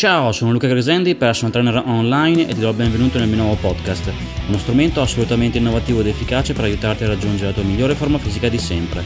Ciao, sono Luca Gresendi, personal trainer online e ti do il benvenuto nel mio nuovo podcast, uno strumento assolutamente innovativo ed efficace per aiutarti a raggiungere la tua migliore forma fisica di sempre.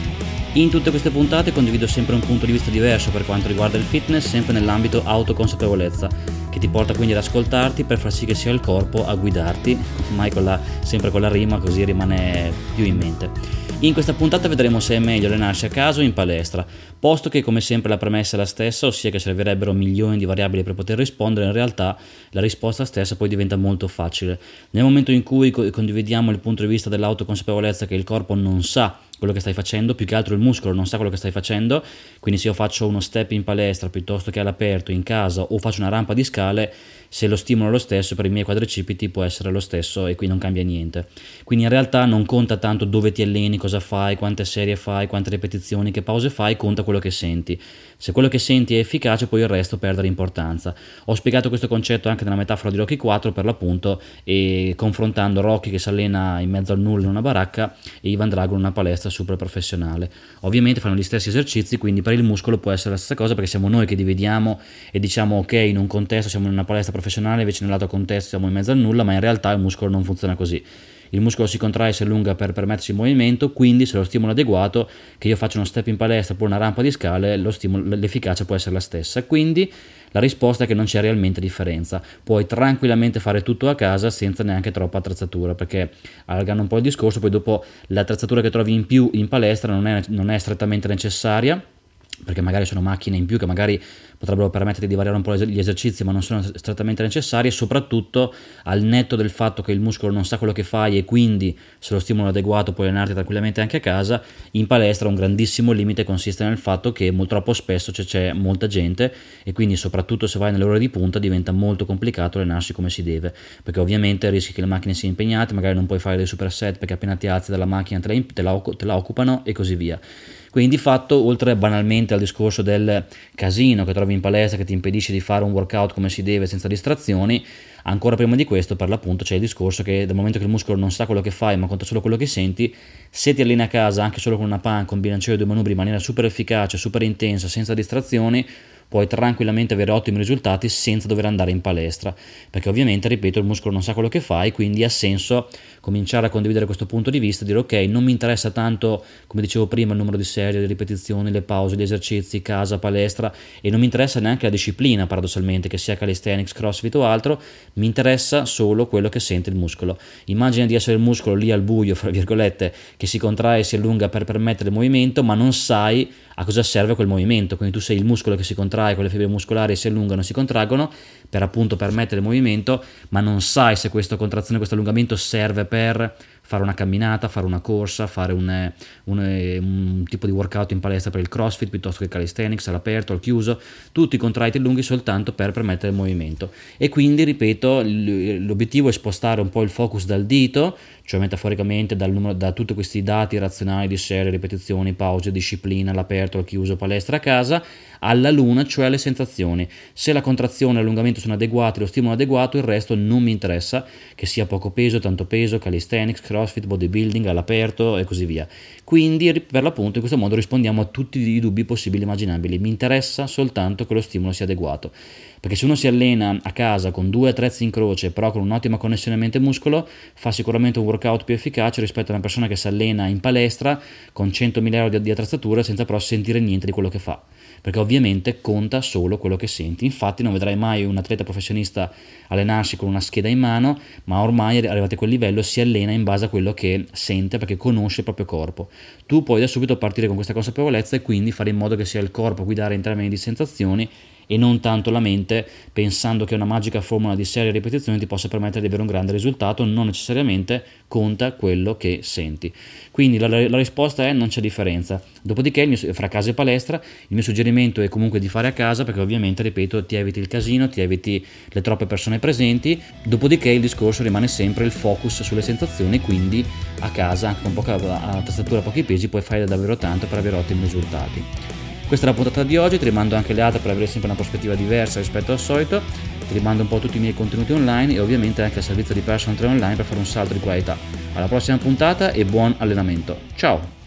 In tutte queste puntate condivido sempre un punto di vista diverso per quanto riguarda il fitness, sempre nell'ambito autoconsapevolezza, che ti porta quindi ad ascoltarti per far sì che sia il corpo a guidarti, mai con la, sempre con la rima così rimane più in mente. In questa puntata vedremo se è meglio allenarsi a casa o in palestra, posto che come sempre la premessa è la stessa, ossia che servirebbero milioni di variabili per poter rispondere, in realtà la risposta stessa poi diventa molto facile. Nel momento in cui condividiamo il punto di vista dell'autoconsapevolezza che il corpo non sa quello che stai facendo, più che altro il muscolo non sa quello che stai facendo, quindi se io faccio uno step in palestra piuttosto che all'aperto in casa o faccio una rampa di scale, se lo stimolo è lo stesso per i miei quadricipiti può essere lo stesso e qui non cambia niente. Quindi in realtà non conta tanto dove ti alleni, cosa fai, quante serie fai, quante ripetizioni, che pause fai, conta quello che senti. Se quello che senti è efficace, poi il resto perde importanza. Ho spiegato questo concetto anche nella metafora di Rocky 4 per l'appunto e confrontando Rocky che si allena in mezzo al nulla in una baracca e Ivan Drago in una palestra super professionale. Ovviamente fanno gli stessi esercizi, quindi per il muscolo può essere la stessa cosa perché siamo noi che dividiamo e diciamo ok, in un contesto siamo in una palestra professionale, invece nell'altro contesto siamo in mezzo al nulla, ma in realtà il muscolo non funziona così il muscolo si contrae e si allunga per permettersi il movimento, quindi se lo stimolo è adeguato, che io faccia uno step in palestra oppure una rampa di scale, stimolo, l'efficacia può essere la stessa. Quindi la risposta è che non c'è realmente differenza. Puoi tranquillamente fare tutto a casa senza neanche troppa attrezzatura, perché allargando un po' il discorso, poi dopo l'attrezzatura che trovi in più in palestra non è, non è strettamente necessaria perché magari sono macchine in più che magari potrebbero permetterti di variare un po' gli esercizi ma non sono strettamente necessari e soprattutto al netto del fatto che il muscolo non sa quello che fai e quindi se lo stimolo è adeguato puoi allenarti tranquillamente anche a casa, in palestra un grandissimo limite consiste nel fatto che troppo spesso c'è, c'è molta gente e quindi soprattutto se vai nelle ore di punta diventa molto complicato allenarsi come si deve perché ovviamente rischi che le macchine siano impegnate, magari non puoi fare dei superset perché appena ti alzi dalla macchina te la, te la, te la occupano e così via. Quindi di fatto, oltre banalmente al discorso del casino che trovi in palestra che ti impedisce di fare un workout come si deve senza distrazioni, ancora prima di questo per l'appunto c'è il discorso che dal momento che il muscolo non sa quello che fai ma conta solo quello che senti, se ti alleni a casa anche solo con una panca, un bilanciere due manubri in maniera super efficace, super intensa, senza distrazioni, puoi tranquillamente avere ottimi risultati senza dover andare in palestra, perché ovviamente, ripeto, il muscolo non sa quello che fai, quindi ha senso cominciare a condividere questo punto di vista, dire ok, non mi interessa tanto, come dicevo prima, il numero di serie, le ripetizioni, le pause, gli esercizi, casa, palestra, e non mi interessa neanche la disciplina, paradossalmente, che sia calisthenics, crossfit o altro, mi interessa solo quello che sente il muscolo. Immagina di essere il muscolo lì al buio, fra virgolette, che si contrae e si allunga per permettere il movimento, ma non sai a cosa serve quel movimento, quindi tu sei il muscolo che si contrae, quelle fibre muscolari si allungano e si contraggono per appunto permettere il movimento, ma non sai se questa contrazione, questo allungamento serve per fare una camminata, fare una corsa, fare un, un, un, tipo di workout in palestra per il crossfit piuttosto che calisthenics all'aperto, al chiuso, tutti contraiti e lunghi soltanto per permettere il movimento. E quindi, ripeto, l'obiettivo è spostare un po' il focus dal dito, cioè metaforicamente dal numero, da tutti questi dati razionali di serie, ripetizioni, pause, disciplina, all'aperto, al chiuso, palestra a casa, alla luna, cioè alle sensazioni. Se la contrazione e l'allungamento sono adeguati, lo stimolo adeguato, il resto non mi interessa, che sia poco peso, tanto peso, calisthenics, crossfit, bodybuilding, all'aperto e così via. Quindi per l'appunto in questo modo rispondiamo a tutti i dubbi possibili e immaginabili. Mi interessa soltanto che lo stimolo sia adeguato. Perché se uno si allena a casa con due attrezzi in croce, però con un'ottima connessione mente-muscolo, fa sicuramente un workout più efficace rispetto a una persona che si allena in palestra con 100.000 euro di attrezzatura senza però sentire niente di quello che fa perché ovviamente conta solo quello che senti. Infatti non vedrai mai un atleta professionista allenarsi con una scheda in mano, ma ormai arrivati a quel livello si allena in base a quello che sente perché conosce il proprio corpo. Tu puoi da subito partire con questa consapevolezza e quindi fare in modo che sia il corpo a guidare in termini di sensazioni e non tanto la mente pensando che una magica formula di serie ripetizioni ti possa permettere di avere un grande risultato, non necessariamente conta quello che senti. Quindi la, la risposta è non c'è differenza. Dopodiché mio, fra casa e palestra il mio suggerimento è comunque di fare a casa perché ovviamente, ripeto, ti eviti il casino, ti eviti le troppe persone presenti, dopodiché il discorso rimane sempre il focus sulle sensazioni, quindi a casa con poca tastatura, pochi pesi puoi fare davvero tanto per avere ottimi risultati. Questa è la puntata di oggi, ti rimando anche le altre per avere sempre una prospettiva diversa rispetto al solito, ti rimando un po' tutti i miei contenuti online e ovviamente anche al servizio di personal trainer online per fare un salto di qualità. Alla prossima puntata e buon allenamento. Ciao!